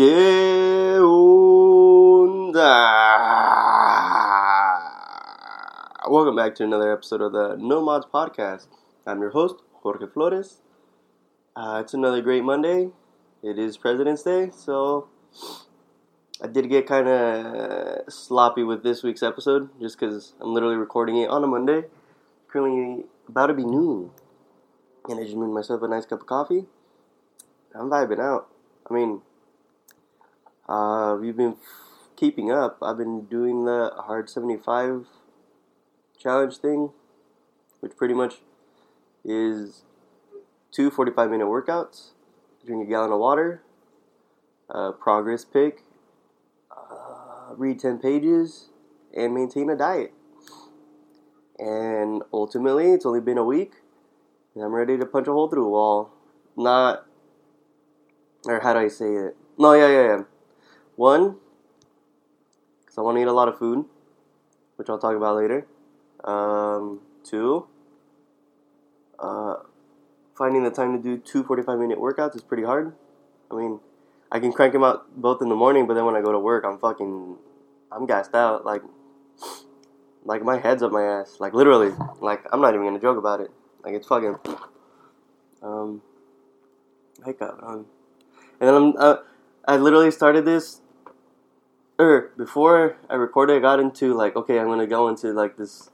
¿Qué onda? Welcome back to another episode of the No Mods Podcast. I'm your host, Jorge Flores. Uh, it's another great Monday. It is President's Day, so I did get kind of sloppy with this week's episode just because I'm literally recording it on a Monday. Currently about to be noon. And I just made myself a nice cup of coffee. I'm vibing out. I mean, uh, we've been keeping up. I've been doing the hard 75 challenge thing, which pretty much is two 45 minute workouts, drink a gallon of water, uh, progress pick, uh, read 10 pages, and maintain a diet. And ultimately, it's only been a week, and I'm ready to punch a hole through a wall. Not, or how do I say it? No, yeah, yeah, yeah. One, because I want to eat a lot of food, which I'll talk about later. Um, two, uh, finding the time to do two 45 minute workouts is pretty hard. I mean, I can crank them out both in the morning, but then when I go to work, I'm fucking, I'm gassed out. Like, like my head's up my ass. Like literally. Like I'm not even gonna joke about it. Like it's fucking. Um. Hiccup. Um, and then I'm. Uh, I literally started this. Or before I recorded, I got into like okay, I'm gonna go into like this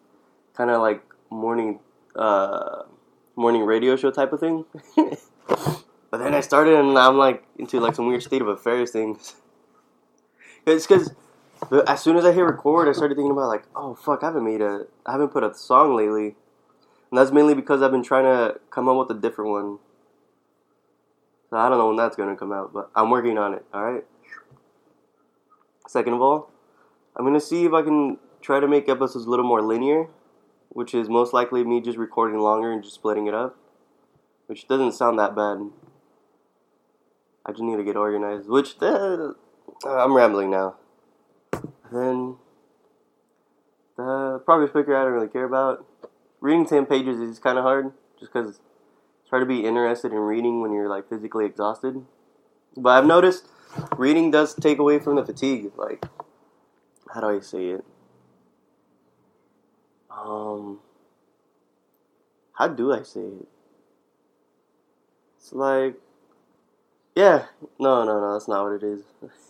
kind of like morning, uh, morning radio show type of thing. but then I started, and I'm like into like some weird state of affairs things. It's because as soon as I hit record, I started thinking about like, oh fuck, I haven't made a, I haven't put a song lately, and that's mainly because I've been trying to come up with a different one. So I don't know when that's gonna come out, but I'm working on it. All right. Second of all, I'm gonna see if I can try to make episodes a little more linear, which is most likely me just recording longer and just splitting it up, which doesn't sound that bad. I just need to get organized, which uh, I'm rambling now. Then the progress picker I don't really care about. Reading ten pages is kind of hard, just because hard to be interested in reading when you're like physically exhausted. But I've noticed reading does take away from the fatigue. Like, how do I say it? Um, how do I say it? It's like, yeah, no, no, no, that's not what it is.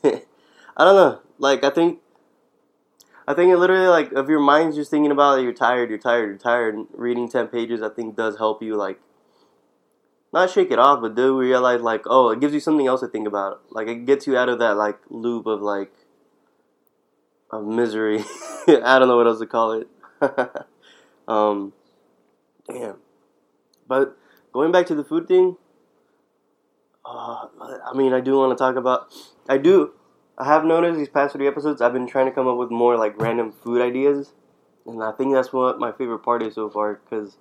I don't know. Like, I think I think it literally like if your mind's just thinking about it, you're tired, you're tired, you're tired. Reading ten pages, I think, does help you like not shake it off, but do realize like oh, it gives you something else to think about. Like it gets you out of that like loop of like of misery. I don't know what else to call it. um, damn. But going back to the food thing, uh, I mean, I do want to talk about. I do. I have noticed these past three episodes, I've been trying to come up with more like random food ideas, and I think that's what my favorite part is so far. Because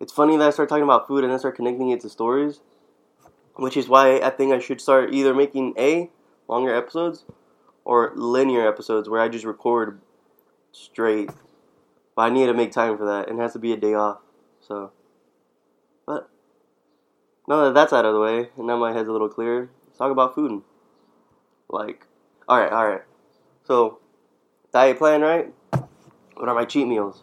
it's funny that I start talking about food and then start connecting it to stories, which is why I think I should start either making a longer episodes or linear episodes where I just record straight. But I need to make time for that, and it has to be a day off. So, but now that that's out of the way, and now my head's a little clearer, let's talk about food. Like, all right, all right. So, diet plan, right? What are my cheat meals?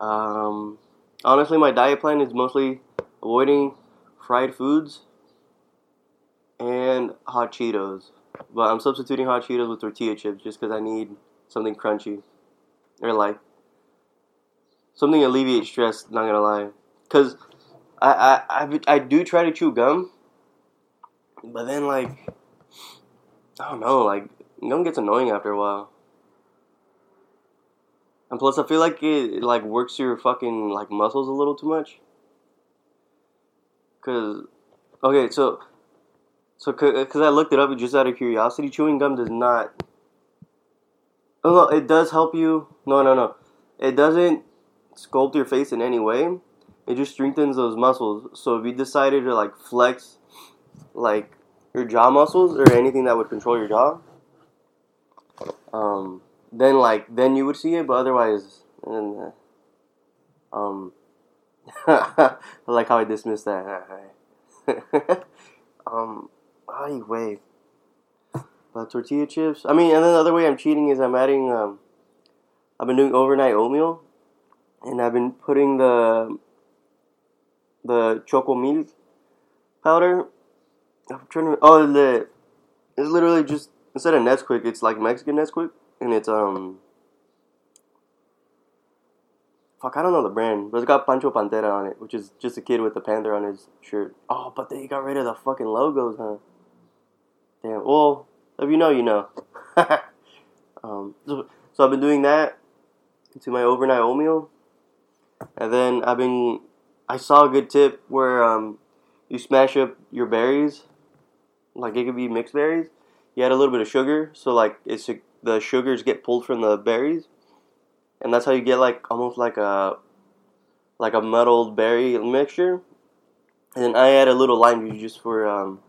Um, honestly, my diet plan is mostly avoiding fried foods and hot Cheetos. But I'm substituting hot Cheetos with tortilla chips just because I need something crunchy or like something to alleviate stress. Not gonna lie, because I, I I I do try to chew gum, but then like I don't know, like gum gets annoying after a while. And plus, I feel like it, it like works your fucking like muscles a little too much. Cause, okay, so, so cause I looked it up just out of curiosity, chewing gum does not. Oh no, it does help you. No, no, no, it doesn't sculpt your face in any way. It just strengthens those muscles. So if you decided to like flex, like your jaw muscles or anything that would control your jaw, um, then like then you would see it. But otherwise, and, uh, um, I like how I dismissed that. um, anyway, tortilla chips. I mean, and then the other way I'm cheating is I'm adding. Um, I've been doing overnight oatmeal, and I've been putting the the choco milk powder. I'm trying to. Oh, the it's literally just instead of Nesquik, it's like Mexican Nesquik, and it's um. Fuck, I don't know the brand, but it's got Pancho Pantera on it, which is just a kid with a panther on his shirt. Oh, but they got rid of the fucking logos, huh? Damn. Well, if you know, you know. um, so, so I've been doing that to my overnight oatmeal, and then I've been. I saw a good tip where um, you smash up your berries, like it could be mixed berries. You add a little bit of sugar, so like it's the sugars get pulled from the berries, and that's how you get like almost like a like a muddled berry mixture. And then I add a little lime juice just for um,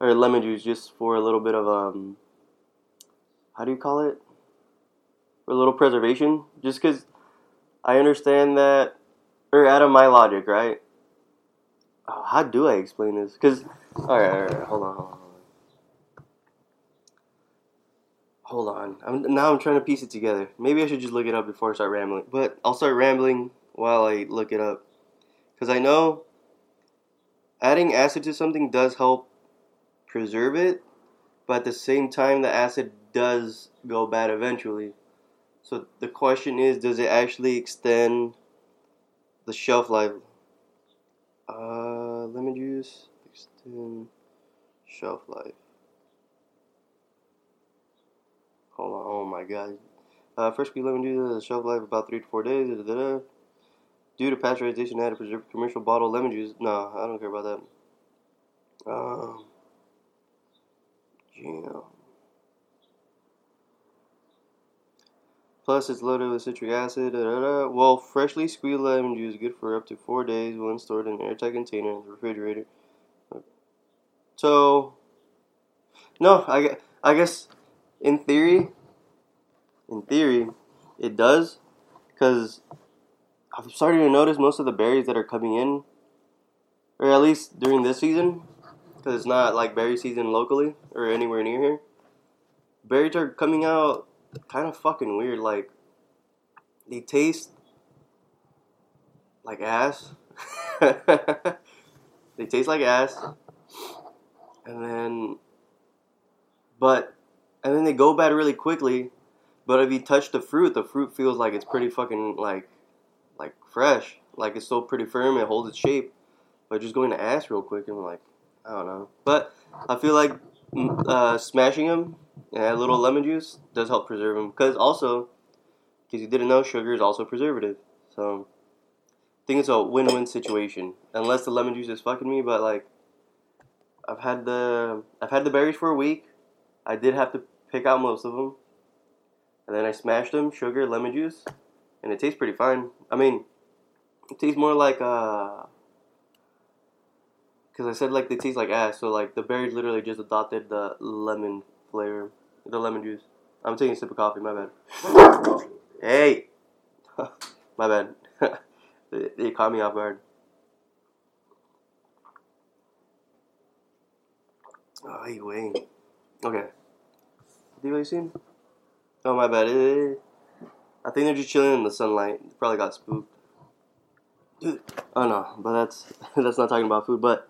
or lemon juice just for a little bit of um, how do you call it? For a little preservation, just because I understand that, or out of my logic, right? How do I explain this? Because all right, all right, hold on, hold on. Hold on. I'm, now I'm trying to piece it together. Maybe I should just look it up before I start rambling. But I'll start rambling while I look it up. Because I know adding acid to something does help preserve it, but at the same time, the acid does go bad eventually. So the question is does it actually extend the shelf life? Uh, lemon juice, extend shelf life. Hold on. Oh my god. Uh, fresh squeezed lemon juice shelf life about three to four days. Da, da, da. Due to pasteurization, added preserved commercial bottle lemon juice. No, I don't care about that. Um, yeah. Plus, it's loaded with citric acid. Da, da, da. Well, freshly squeezed lemon juice is good for up to four days when stored in an airtight container in the refrigerator. So, no, I, I guess in theory, in theory, it does, because I'm starting to notice most of the berries that are coming in, or at least during this season, because it's not like berry season locally or anywhere near here. Berries are coming out kind of fucking weird. Like they taste like ass. they taste like ass, and then, but and then they go bad really quickly. But if you touch the fruit, the fruit feels like it's pretty fucking like like fresh. Like it's still pretty firm. It holds its shape. But just going to ass real quick, and like I don't know. But I feel like mm, uh, smashing them and a little lemon juice does help preserve them. Because also, because you didn't know, sugar is also preservative. So I think it's a win-win situation. Unless the lemon juice is fucking me, but like I've had the I've had the berries for a week. I did have to pick out most of them. And then I smashed them, sugar, lemon juice, and it tastes pretty fine. I mean, it tastes more like uh because I said like they taste like ass, so like the berries literally just adopted the lemon flavor, the lemon juice. I'm taking a sip of coffee. My bad. hey, my bad. they, they caught me off guard. Oh, hey, wait. Okay. Have you seen? Oh my bad. I think they're just chilling in the sunlight. Probably got spooked. Dude. Oh no, but that's that's not talking about food. But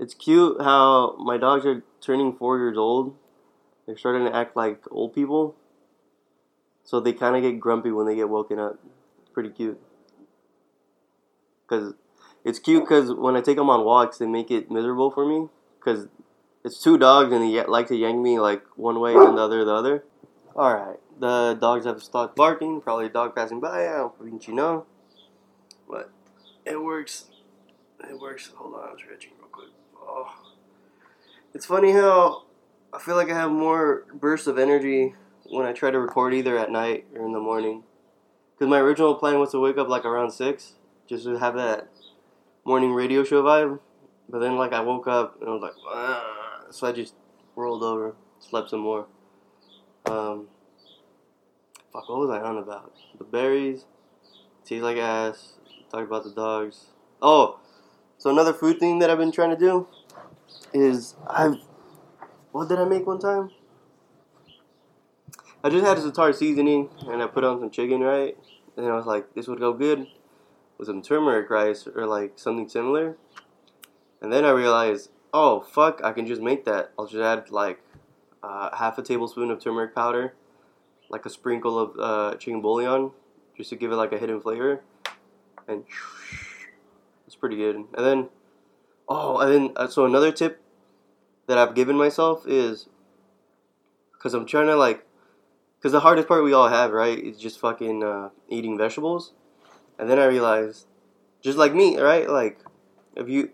it's cute how my dogs are turning four years old. They're starting to act like old people. So they kind of get grumpy when they get woken up. Pretty cute. Cause it's cute because when I take them on walks, they make it miserable for me. Cause it's two dogs and they like to yank me like one way and the other the other. All right, the dogs have stopped barking. Probably a dog passing by. I don't think you know, but it works. It works. Hold on, I'm stretching real quick. Oh, it's funny how I feel like I have more bursts of energy when I try to record either at night or in the morning. Because my original plan was to wake up like around six, just to have that morning radio show vibe. But then like I woke up and I was like, so I just rolled over, slept some more. Um, fuck, what was I on about? The berries, tastes like ass. Talk about the dogs. Oh, so another food thing that I've been trying to do is I've what did I make one time? I just had a tartar seasoning and I put on some chicken, right? And I was like, this would go good with some turmeric rice or like something similar. And then I realized, oh fuck, I can just make that. I'll just add like uh, half a tablespoon of turmeric powder, like a sprinkle of uh, chicken bouillon, just to give it like a hidden flavor, and it's pretty good. And then, oh, and then uh, so another tip that I've given myself is because I'm trying to like, because the hardest part we all have, right, is just fucking uh, eating vegetables. And then I realized, just like me, right? Like, if you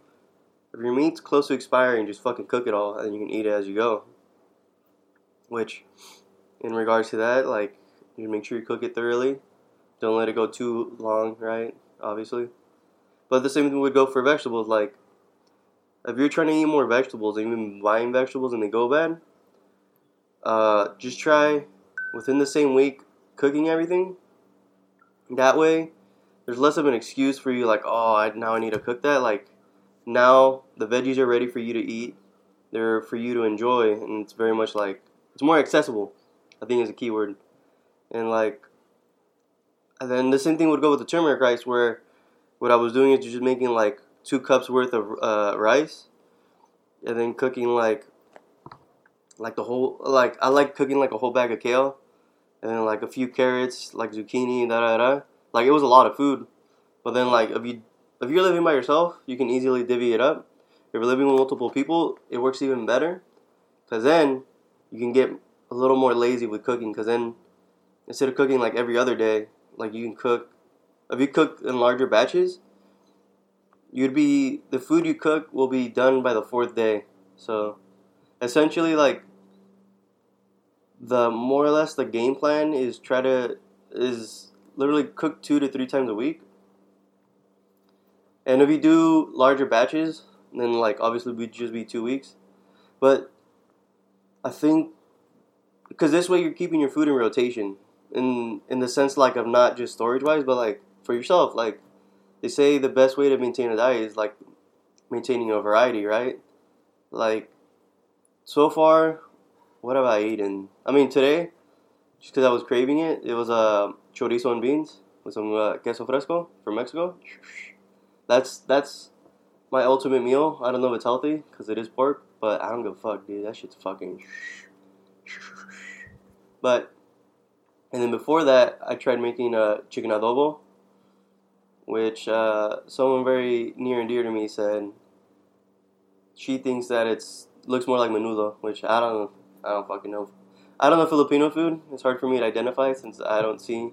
if your meat's close to expiring, just fucking cook it all, and you can eat it as you go. Which, in regards to that, like, you make sure you cook it thoroughly. Don't let it go too long, right? Obviously. But the same thing would go for vegetables. Like, if you're trying to eat more vegetables and you've been buying vegetables and they go bad, uh, just try within the same week cooking everything. That way, there's less of an excuse for you, like, oh, I, now I need to cook that. Like, now the veggies are ready for you to eat. They're for you to enjoy, and it's very much like it's more accessible. I think is a key word, and like, and then the same thing would go with the turmeric rice, where what I was doing is just making like two cups worth of uh, rice, and then cooking like like the whole like I like cooking like a whole bag of kale, and then like a few carrots, like zucchini, da da da. Like it was a lot of food, but then like if you if you're living by yourself, you can easily divvy it up. If you're living with multiple people, it works even better, because then you can get a little more lazy with cooking. Because then instead of cooking like every other day, like you can cook. If you cook in larger batches, you'd be the food you cook will be done by the fourth day. So essentially, like the more or less the game plan is try to is literally cook two to three times a week. And if you do larger batches, then like obviously we'd just be two weeks. But I think because this way you're keeping your food in rotation, in in the sense like of not just storage wise, but like for yourself. Like they say, the best way to maintain a diet is like maintaining a variety, right? Like so far, what have I eaten? I mean today, just because I was craving it, it was a uh, chorizo and beans with some uh, queso fresco from Mexico. That's that's my ultimate meal. I don't know if it's healthy because it is pork, but I don't give a fuck, dude. That shit's fucking. But, and then before that, I tried making a chicken adobo, which uh, someone very near and dear to me said she thinks that it's looks more like menudo, which I don't I don't fucking know. I don't know Filipino food. It's hard for me to identify since I don't see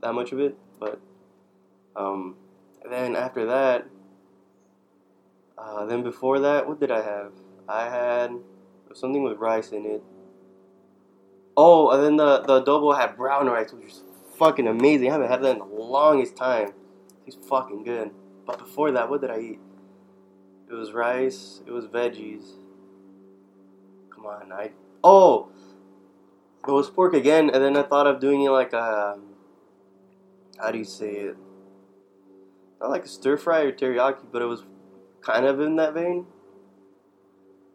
that much of it. But um, then after that, uh, then before that, what did I have? I had something with rice in it. Oh, and then the the adobo had brown rice, which was fucking amazing. I haven't had that in the longest time. It's fucking good. But before that, what did I eat? It was rice. It was veggies. Come on, I oh, it was pork again, and then I thought of doing it like a um, how do you say it? Not like a stir fry or teriyaki, but it was kind of in that vein.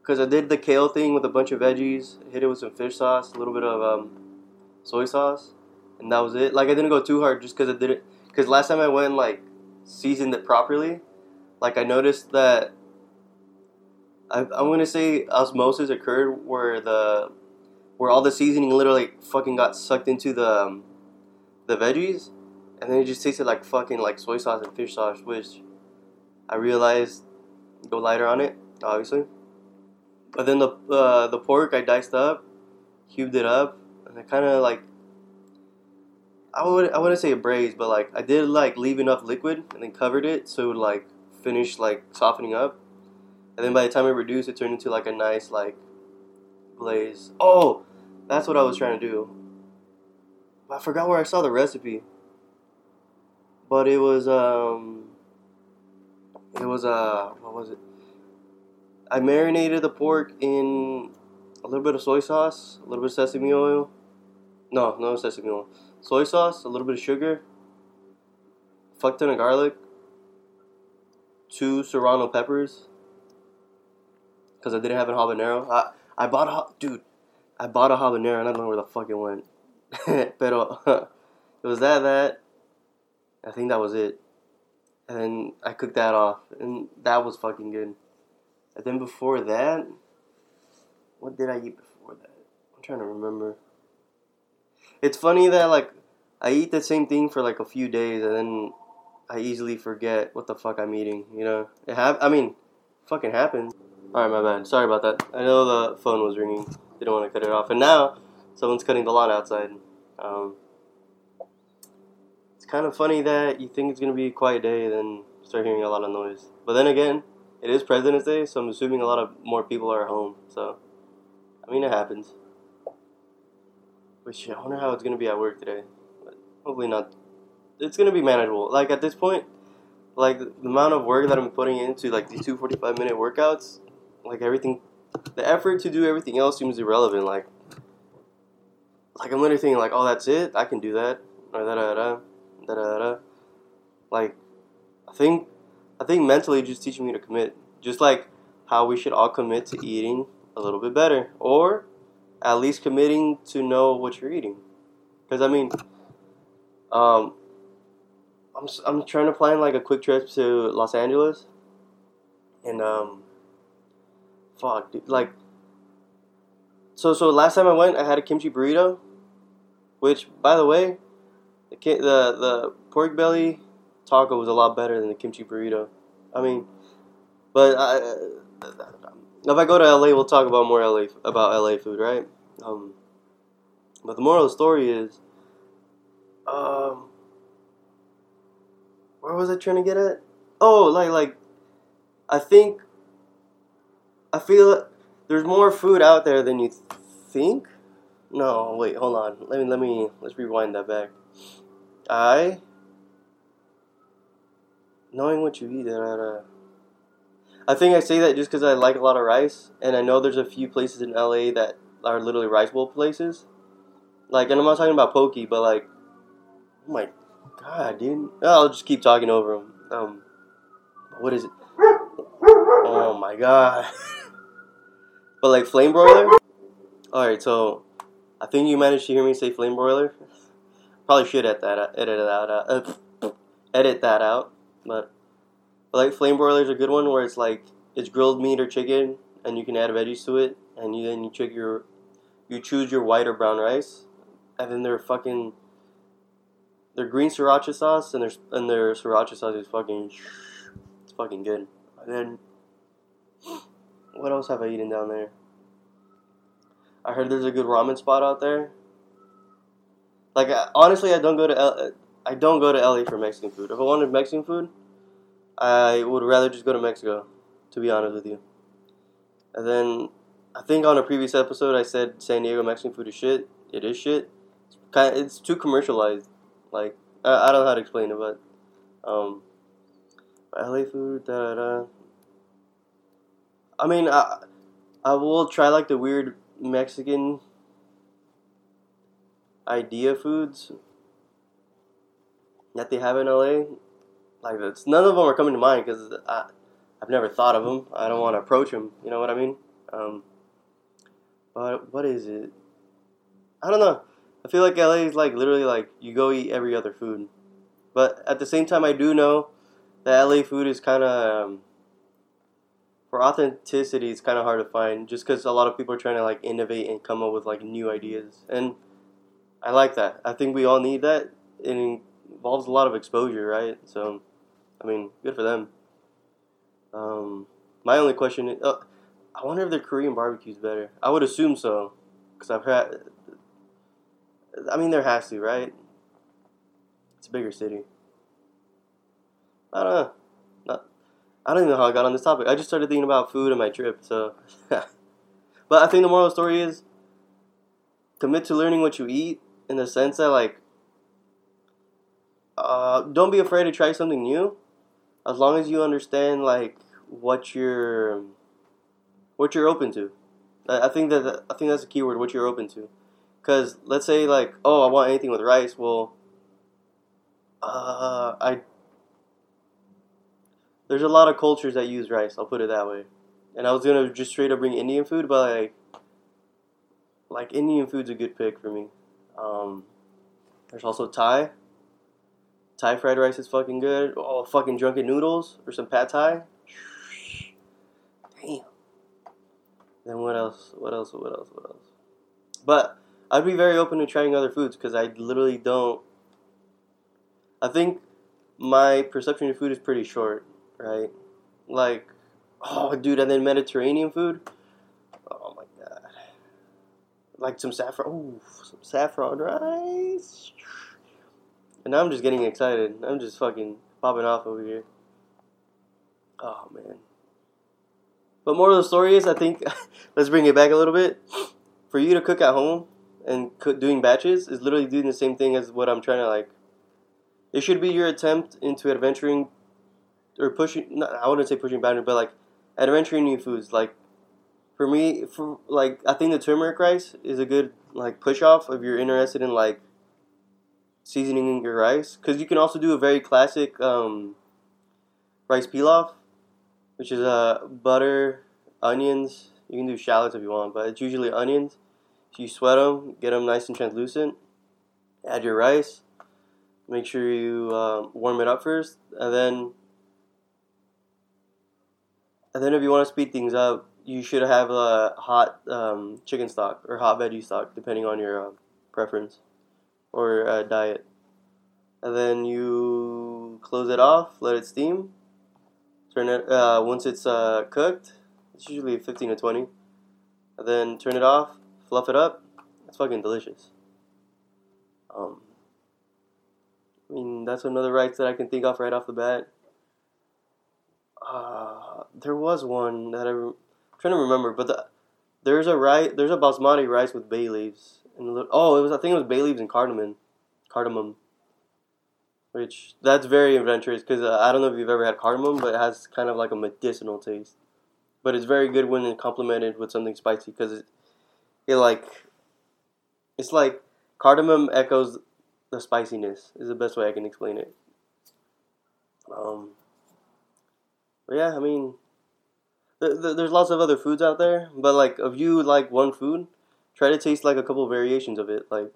Because I did the kale thing with a bunch of veggies, hit it with some fish sauce, a little bit of um, soy sauce, and that was it. Like I didn't go too hard just because I didn't. Because last time I went like seasoned it properly, like I noticed that I, I'm gonna say osmosis occurred where the where all the seasoning literally fucking got sucked into the um, the veggies, and then it just tasted like fucking like soy sauce and fish sauce, which I realized go lighter on it, obviously. But then the uh, the pork I diced up, cubed it up, and I kind of like I would I wouldn't say braised, but like I did like leave enough liquid and then covered it so it would like finish like softening up, and then by the time it reduced, it turned into like a nice like glaze. Oh, that's what I was trying to do. I forgot where I saw the recipe but it was um, it was uh, what was it? I marinated the pork in a little bit of soy sauce, a little bit of sesame oil. No, no sesame oil. Soy sauce, a little bit of sugar, fuck ton of garlic, two serrano peppers, because I didn't have a habanero. I, I bought a dude. I bought a habanero. and I don't know where the fuck it went. Pero it was that that. I think that was it. And then I cooked that off, and that was fucking good. And then before that, what did I eat before that? I'm trying to remember. It's funny that like I eat the same thing for like a few days, and then I easily forget what the fuck I'm eating. You know, it have. I mean, fucking happens. All right, my bad. Sorry about that. I know the phone was ringing. Didn't want to cut it off, and now someone's cutting the lawn outside. Um, kind of funny that you think it's gonna be a quiet day, and then start hearing a lot of noise. But then again, it is President's Day, so I'm assuming a lot of more people are at home. So, I mean, it happens. Which I wonder how it's gonna be at work today. But hopefully not. It's gonna be manageable. Like at this point, like the amount of work that I'm putting into like these two 45 minute workouts, like everything, the effort to do everything else seems irrelevant. Like, like I'm literally thinking like, oh, that's it. I can do that. Or da da da da da da. Like, I think, I think mentally just teaching me to commit. Just like how we should all commit to eating a little bit better, or at least committing to know what you're eating. Because I mean, um, I'm I'm trying to plan like a quick trip to Los Angeles, and um, fuck, dude, like. So so last time I went, I had a kimchi burrito, which by the way, the the the pork belly taco was a lot better than the kimchi burrito. I mean, but I, if I go to LA, we'll talk about more LA about LA food, right? Um, but the moral of the story is, um, where was I trying to get at? Oh, like like, I think. I feel there's more food out there than you think. No, wait, hold on. Let me let me let's rewind that back. I knowing what you eat. Uh, I think I say that just because I like a lot of rice, and I know there's a few places in LA that are literally rice bowl places. Like, and I'm not talking about poke, but like, oh my god, dude. I'll just keep talking over them. Um, what is it? Oh my god. but like flame broiler. All right, so I think you managed to hear me say flame broiler. Probably should edit that edit that out. Uh, edit that out. But I like flame broiler is a good one where it's like it's grilled meat or chicken and you can add veggies to it and you then you check your you choose your white or brown rice and then they're fucking their green sriracha sauce and their and their sriracha sauce is fucking it's fucking good. And then what else have I eaten down there? I heard there's a good ramen spot out there. Like honestly, I don't go to L- I don't go to LA for Mexican food. If I wanted Mexican food, I would rather just go to Mexico, to be honest with you. And then I think on a previous episode I said San Diego Mexican food is shit. It is shit. It's kind of, it's too commercialized. Like I, I don't know how to explain it, but um, LA food, da da da. I mean, I I will try like the weird Mexican idea foods that they have in LA. Like it's none of them are coming to mind because I've never thought of them. I don't want to approach them. You know what I mean? Um, but what is it? I don't know. I feel like LA is like literally like you go eat every other food, but at the same time, I do know that LA food is kind of um, for authenticity. It's kind of hard to find just because a lot of people are trying to like innovate and come up with like new ideas, and I like that. I think we all need that, It involves a lot of exposure, right? So, I mean, good for them. Um, my only question is, uh, I wonder if their Korean barbecue is better. I would assume so, because I've had. I mean, there has to, right? It's a bigger city. I don't know. Not, I don't even know how I got on this topic. I just started thinking about food and my trip, so. but I think the moral of the story is commit to learning what you eat in the sense that, like, uh, don't be afraid to try something new, as long as you understand like what you're what you're open to. I, think that I think that's a keyword. What you're open to, because let's say like oh I want anything with rice. Well, uh, I there's a lot of cultures that use rice. I'll put it that way. And I was gonna just straight up bring Indian food, but like like Indian food's a good pick for me. Um, there's also Thai. Thai fried rice is fucking good. Oh, fucking drunken noodles or some pad thai. Damn. Then what else? What else? What else? What else? But I'd be very open to trying other foods because I literally don't. I think my perception of food is pretty short, right? Like, oh, dude, and then Mediterranean food. Like some saffron. Oh, some saffron rice. And I'm just getting excited. I'm just fucking popping off over here. Oh man. But more of the story is, I think, let's bring it back a little bit. For you to cook at home and cook, doing batches is literally doing the same thing as what I'm trying to like. It should be your attempt into adventuring or pushing. Not, I wouldn't say pushing boundaries, but like adventuring new foods. Like for me, for like I think the turmeric rice is a good like push off if you're interested in like seasoning your rice because you can also do a very classic um, rice pilaf, which is uh, butter, onions. You can do shallots if you want, but it's usually onions. So you sweat them, get them nice and translucent. Add your rice. Make sure you um, warm it up first, and then and then if you want to speed things up, you should have a hot um, chicken stock or hot veggie stock, depending on your uh, preference or uh, diet. And then you close it off, let it steam. Turn it uh, once it's uh, cooked. It's usually 15 to 20. And then turn it off, fluff it up. It's fucking delicious. Um, I mean, that's another rice that I can think of right off the bat. Uh, there was one that I trying to remember, but the, there's a rice, there's a basmati rice with bay leaves. And oh, it was I think it was bay leaves and cardamom, cardamom. Which that's very adventurous because uh, I don't know if you've ever had cardamom, but it has kind of like a medicinal taste. But it's very good when it's complemented with something spicy because it, it like, it's like cardamom echoes the spiciness is the best way I can explain it. Um, but yeah, I mean, there's lots of other foods out there, but like if you like one food, try to taste like a couple variations of it. Like,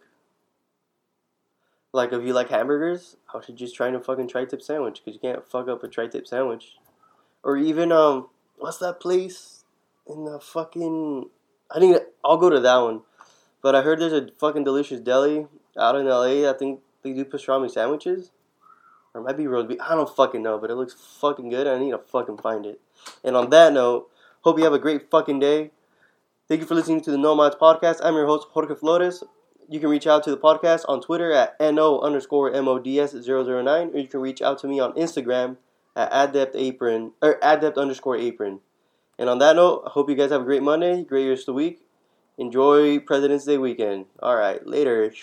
like if you like hamburgers, I should just try a fucking tri-tip sandwich because you can't fuck up a tri-tip sandwich. Or even um, what's that place in the fucking? I think I'll go to that one. But I heard there's a fucking delicious deli out in LA. I think they do pastrami sandwiches. Or it might be roast. I don't fucking know, but it looks fucking good. I need to fucking find it. And on that note, hope you have a great fucking day. Thank you for listening to the No Mods Podcast. I'm your host, Jorge Flores. You can reach out to the podcast on Twitter at NO underscore MODS009, or you can reach out to me on Instagram at Adept Apron, or Adept underscore Apron. And on that note, I hope you guys have a great Monday, great rest of the week. Enjoy President's Day weekend. All right, later.